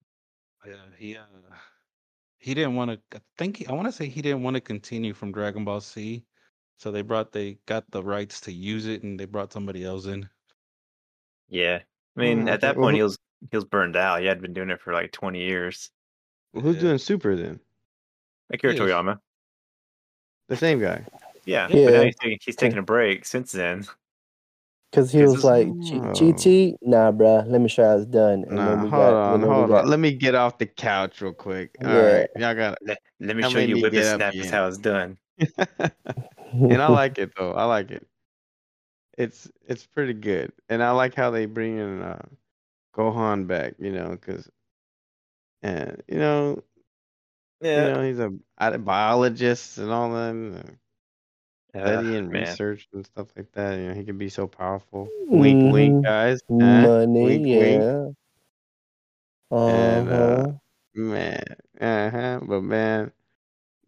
Yeah, he uh he didn't want to. I think he, I want to say he didn't want to continue from Dragon Ball Z, so they brought they got the rights to use it, and they brought somebody else in. Yeah. I mean, Oh, at that point, he was he was burned out. He had been doing it for like 20 years. Well, who's Yeah. doing Super then? Akira Yes. Toriyama. The same guy. Yeah. Yeah. But now he's taking, he's taking a break since then. Because he 'Cause was like. G- GT, nah, bruh, let me show how it's done. And Nah, then we hold got, on, and then we hold got, on. Let me get off the couch real quick. All Yeah. right, y'all got Let, let me How show you many get up is how it's done. and I like it though. I like it. It's it's pretty good, and I like how they bring in uh, Gohan back. You know, because and you know, Yeah. you know, he's a, a biologist and all that, and, uh, Ugh, and man. research and stuff like that. You know, he can be so powerful. Wink, wink, Mhm. guys. Huh? money, Wink, wink. yeah. And, uh, Uh-huh. Man, uh huh. But man,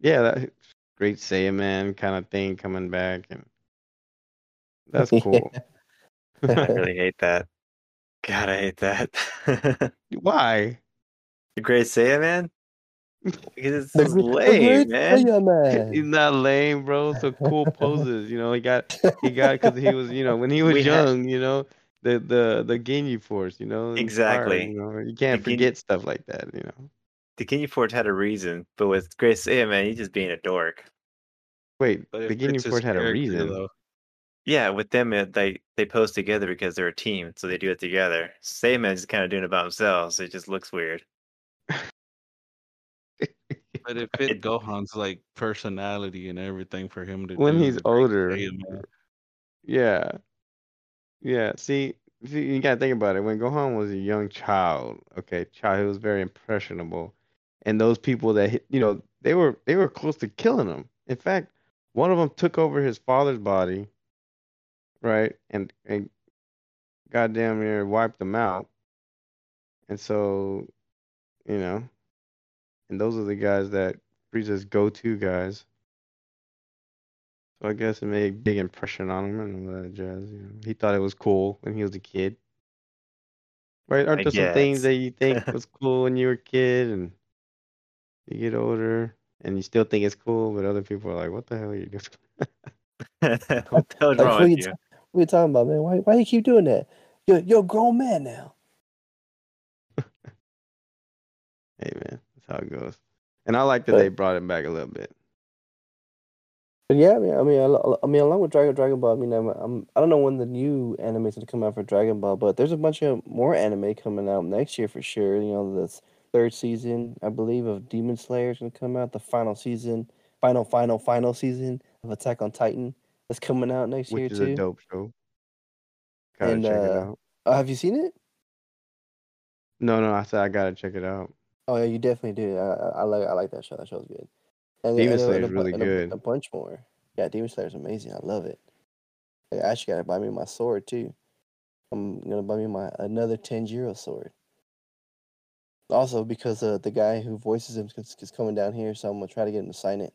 yeah, that Great Saiyaman kind of thing coming back, and that's cool. I really hate that. God, I hate that. Why? the Great Saiyaman? Because it's The just the lame, great man. He's not lame, bro. So cool poses. You know, he got he got because he was, you know, when he was We had- young, you know, the the the Ginyu Force, you know, Exactly. You know, you can't The forget stuff like that. You know. The Ginyu Force had a reason, but with Great Saiyaman, he's just being a dork. Wait, But the Ginyu Force had a reason. though. Yeah, with them, it, they they pose together because they're a team, so they do it together. Same just kind of doing it by himself, so it just looks weird. But it fit Gohan's like personality and everything for him to When do he's older. Yeah. Yeah. See, see, you gotta think about it. When Gohan was a young child, okay, child, he was very impressionable, and those people that hit, you know, they were they were close to killing him. In fact, one of them took over his father's body, right, and and goddamn near wiped him out. And so, you know, and those are the guys that Frieza's go-to guys. So I guess it made a big impression on him and all that jazz. You know. He thought it was cool when he was a kid. Right? Aren't I there some things that you think was cool when you were a kid and you get older and you still think it's cool, but other people are like, "What the hell are you doing?" what the hell's Like, wrong what, with you you? t- what you talking about, man? Why why you keep doing that? You're you're a grown man now. Hey man, that's how it goes. And I like that But- they brought it back a little bit. But yeah, I mean, I mean, I mean, along with Dragon Dragon Ball, I mean, I'm, I'm I don't know when the new anime is going to come out for Dragon Ball, but there's a bunch of more anime coming out next year for sure. You know, the third season, I believe, of Demon Slayer is going to come out. The final season, final, final, final season of Attack on Titan is coming out next year Which is too. a dope show. Gotta And, check it uh, out. Oh, have you seen it? No, no, I said I gotta check it out. Oh yeah, you definitely do. I, I I like I like that show. That show's good. And, Demon and, a- Slayer's and a, bu- really and a- good. A bunch more. Yeah, Demon Slayer is amazing. I love it. I actually gotta buy me my sword too. I'm gonna buy me my another Tanjiro sword. Also, because uh, the guy who voices him is, is coming down here, so I'm gonna try to get him to sign it.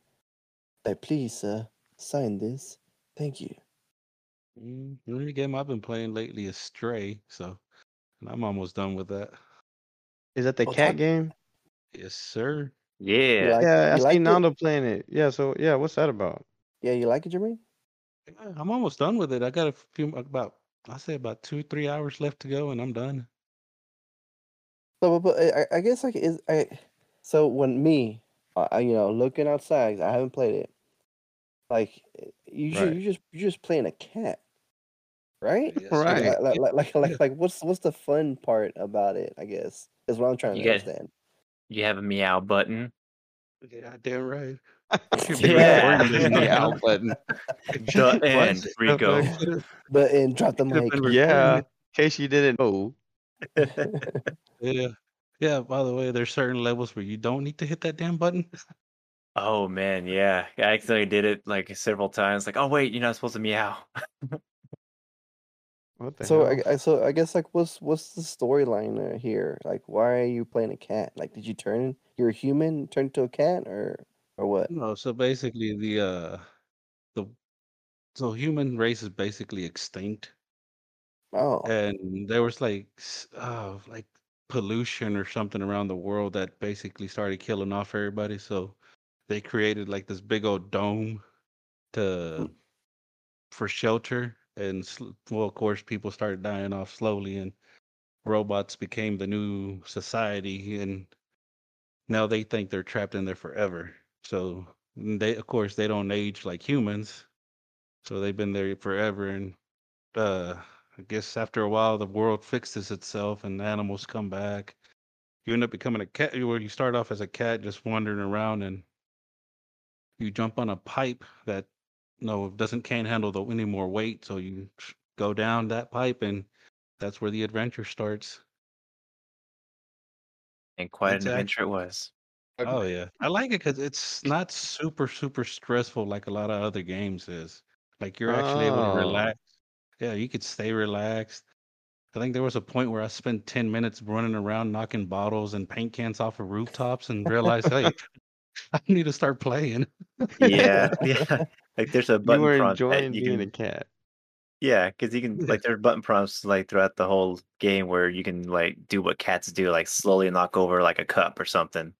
Like, please, sir, sign this. Thank you. Mm, the only game I've been playing lately is Stray, so and I'm almost done with that. Is that the Oh, cat talk- game? Yes, sir. Yeah. like- yeah, I you see liked it? Nando playing it. Yeah, so yeah, what's that about? Yeah, you like it, Jermaine? Yeah, I'm almost done with it. I got a few about I say about two three hours left to go, and I'm done. So, but, but I, I guess like is I. So when me, uh, I, you know, looking outside, I haven't played it. Like you, ju- Right. you just you're just playing a cat, right? Yes, Right. Like, like, like, like, like, what's what's the fun part about it? I guess is what I'm trying You to get- understand. You have a meow button. Yeah, damn right. Yeah. recording Meow button. The end. Rico. But and drop the mic. Yeah, in case you didn't know. Yeah. Yeah, by the way, there's certain levels where you don't need to hit that damn button. Oh man, yeah. I accidentally did it like several times. Like, oh wait, you're not supposed to meow. What the so hell? I, I so I guess like what's what's the storyline uh, here? Like, why are you playing a cat? Like, did you turn? You're a human, turn into a cat, or or what? No, so basically the uh the so human race is basically extinct Oh, and there was like s- uh like pollution or something around the world that basically started killing off everybody so they created like this big old dome to for shelter and well of course people started dying off slowly and robots became the new society and now they think they're trapped in there forever. So they of course they don't age like humans so they've been there forever and uh i guess after a while the world fixes itself and animals come back. You end up becoming a cat where you start off as a cat just wandering around and you jump on a pipe that no it doesn't can't handle the, any more weight so you go down that pipe and that's where the adventure starts And quite It's an adventure it was. oh yeah i like it because it's not super super stressful like a lot of other games is like you're actually able to Oh. relax yeah you could stay relaxed i think there was a point where i spent 10 minutes running around knocking bottles and paint cans off of rooftops and realized hey i need to start playing Yeah, yeah. Like there's a You button were prompt that enjoying you being can, a cat. yeah, because you can Yeah. like there's button prompts like throughout the whole game where you can like do what cats do, like slowly knock over like a cup or something,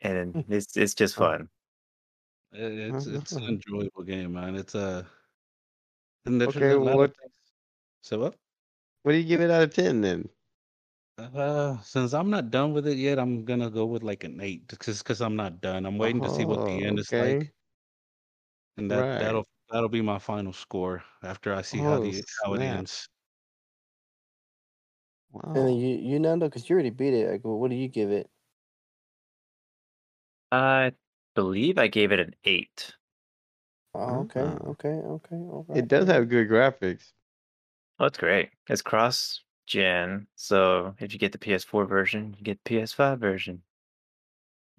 and it's it's just Oh. fun. It's it's an enjoyable game man it's uh and Okay, a what so what what do you give it out of ten then? Uh, since I'm not done with it yet, I'm gonna go with like an eight, just because I'm not done. I'm waiting to see what the Oh, end is like, and that Right. that'll that'll be my final score after I see how Oh, the how it snap. ends. and then you you Nando, because you already beat it. Like, well, what do you give it? I believe I gave it an eight. Oh, okay, Ah. okay, okay, all right. It does have good graphics. Oh, it's great. It's cross gen, so if you get the PS4 version, you get the PS5 version,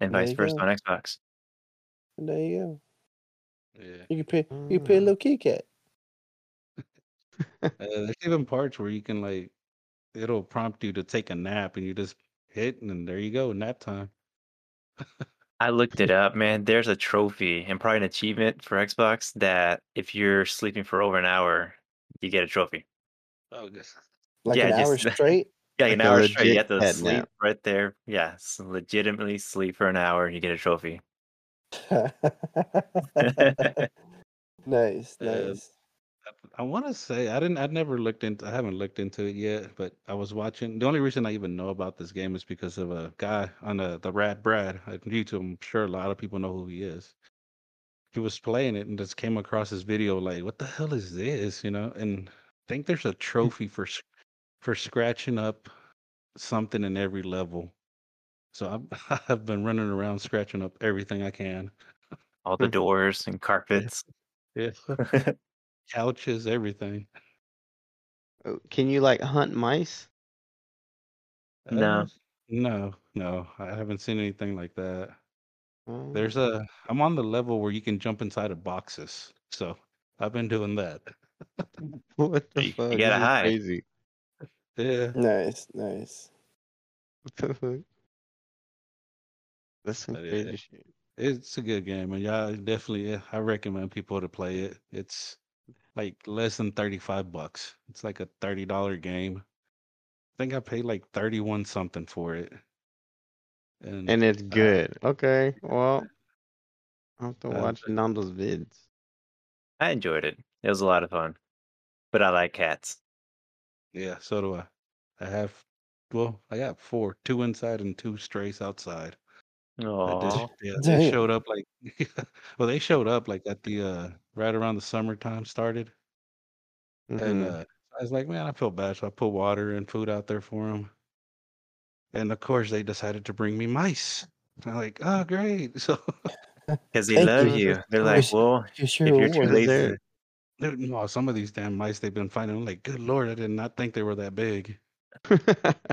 and There vice versa go. on Xbox. There you go. Yeah, You can pay. You can pay a Ah. little Kit Kat. uh, there's even parts where you can like it'll prompt you to take a nap, and you just hit, and there you go, nap time. I looked it up, man. There's a trophy and probably an achievement for Xbox that if you're sleeping for over an hour, you get a trophy. Oh, yes. Like Yeah, an hour just- straight. Yeah, an Like a hour straight. You legit have to sleep nap. right there. Yeah, s- legitimately sleep for an hour and you get a trophy. nice, Uh, nice. I want to say I didn't. I never looked into. I haven't looked into it yet. But I was watching. The only reason I even know about this game is because of a guy on the the Rad Brad on YouTube. I'm sure a lot of people know who he is. He was playing it and just came across his video. Like, what the hell is this? You know. And I think there's a trophy for for scratching up something in every level. So I've I've been running around scratching up everything I can. All the doors and carpets. Yeah, couches, everything. Oh, Can you like hunt mice? No. Uh, no, no, I haven't seen anything like that. Oh, There's a, I'm on the level where you can jump inside of boxes, so I've been doing that. what the You- you fuck? gotta This hide. crazy. Yeah, Nice, nice. What the fuck? That's some But yeah. crazy shit. it's a good game, and y'all definitely, I recommend people to play it. It's like less than 35 bucks. It's like a $30 game. I think I paid like 31 something for it. And, And it's uh, good. Okay, well, I'll have to Uh, watch Nando's vids. I enjoyed it. It was a lot of fun. But I like cats. yeah, so do I. I have, well, I got four, two inside and two strays outside. Oh, yeah, they Damn. showed up like well, they showed up like at the uh right around the summertime started, and Mhm. uh I was like, man, I feel bad, so I put water and food out there for them, and of course they decided to bring me mice. I'm like, oh great, so because they Thank love you. you. They're like, well, Here's if you're too reward. lazy, there- they're- no, some of these damn mice they've been finding. I'm like, good lord, I did not think they were that big.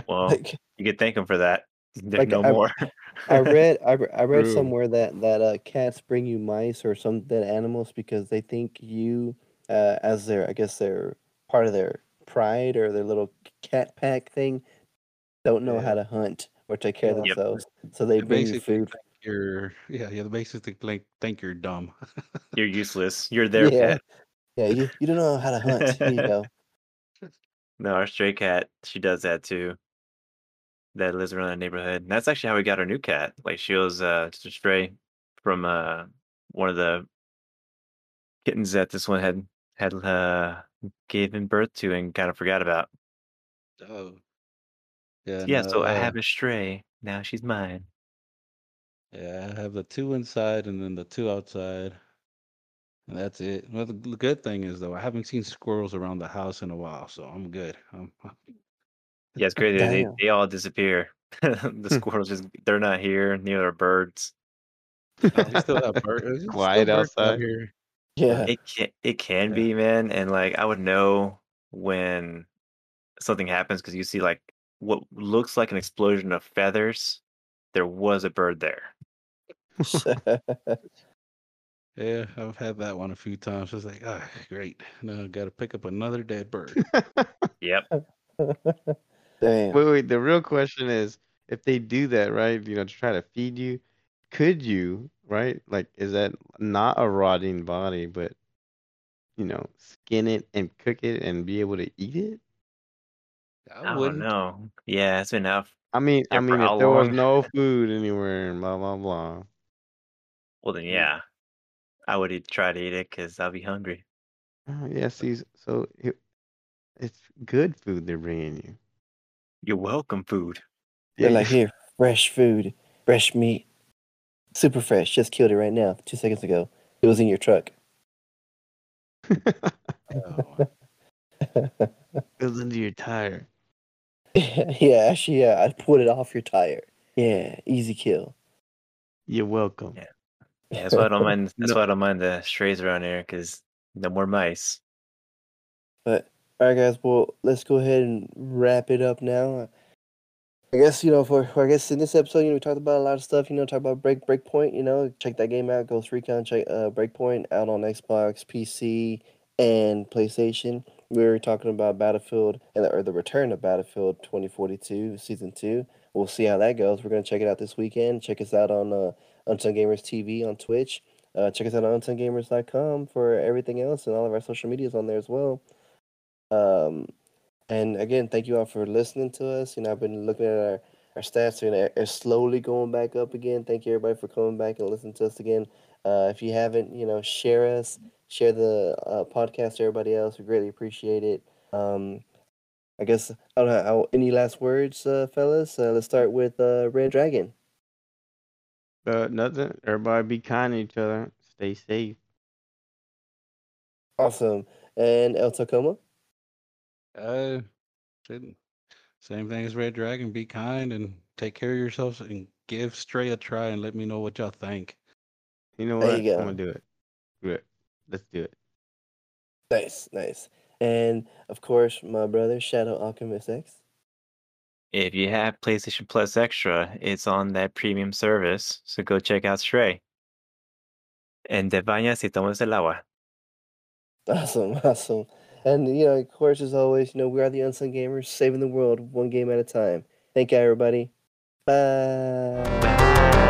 well, Like, you could thank them for that. There's Like, no I- more. I read, I, re- I read True. somewhere that that uh, cats bring you mice or some dead animals because they think you, uh, as their, I guess their part of their pride or their little cat pack thing, don't know Yeah. how to hunt or take care of Yep. themselves. So they They bring you basically food. think you're yeah, yeah. They basically think think you're dumb. You're useless. You're their Yeah. pet. Yeah, you, you don't know how to hunt. Here you go. No, our stray cat, she does that too. That lives around the neighborhood. And that's actually how we got our new cat. Like she was uh just a stray from uh one of the kittens that this one had had uh given birth to and kind of forgot about. Oh, yeah, yeah, no, so I uh, have a stray. Now she's mine. Yeah, I have the two inside and then the two outside. And that's it. Well, the good thing is though, I haven't seen squirrels around the house in a while, so I'm good. I'm, Yeah, it's crazy. They Damn. they all disappear. the squirrels just they're not here, neither are birds. we still have birds. there's Quiet outside. here. Yeah. It can it can Yeah. be, man, and like I would know when something happens because you see like what looks like an explosion of feathers. There was a bird there. Yeah, I've had that one a few times. It's like, ah, great. Now I got to pick up another dead bird. Yep. Damn. Wait, wait. The real question is, if they do that, right? You know, to try to feed you, could you, right? Like, is that not a rotting body, but you know, skin it and cook it and be able to eat it? I I wouldn't. know. Yeah, it's been enough. I mean, I mean, if there was no food anywhere and blah blah blah. Well, then yeah, I would eat, try to eat it because I'll be hungry. Oh, yeah, see, so it, it's good food they're bringing you. You're welcome, food. They're like, here, fresh food, fresh meat, super fresh. Just killed it right now, two seconds ago. It was in your truck. Oh, it was under your tire. yeah, actually, yeah, I pulled it off your tire. Yeah, easy kill. You're welcome. Yeah. Yeah, that's why I don't mind. That's No. why I don't mind the strays around here because no more mice. But all right, guys. Well, let's go ahead and wrap it up now. I guess you know, for, I guess in this episode, you know, we talked about a lot of stuff. You know, talk about Break Breakpoint. You know, check that game out. Ghost Recon. Check uh, Breakpoint out on Xbox, PC, and PlayStation. We were talking about Battlefield and or the return of Battlefield 2042 Season Two. we'll see how that goes. We're gonna check it out this weekend. Check us out on uh, Unsung Gamers TV on Twitch. Uh, check us out on unsunggamers.com for everything else and all of our social medias on there as well. Um, and again, thank you all for listening to us. You know, I've been looking at our, our stats and they're slowly going back up again. Thank you everybody for coming back and listening to us again. Uh, if you haven't, you know, share us, share the uh, podcast to everybody else. We greatly appreciate it. Um, I guess I don't know. Any last words, uh, fellas? Uh, let's start with uh, Red Dragon. Uh, nothing. Everybody be kind to each other. Stay safe. Awesome. And El Tacoma. Uh, same thing as Red Dragon. Be kind and take care of yourselves and give Stray a try and let me know what y'all think. You know There what? you go. I'm gonna do it. Do it. Let's do it. Nice, nice. And of course, my brother Shadow Alchemist X. If you have PlayStation Plus Extra, it's on that premium service, so go check out Stray. And te bañas y tomas el agua. Awesome, awesome. And you know, of course, as always, you know, we are the unsung gamers, saving the world one game at a time. Thank you, everybody. Bye.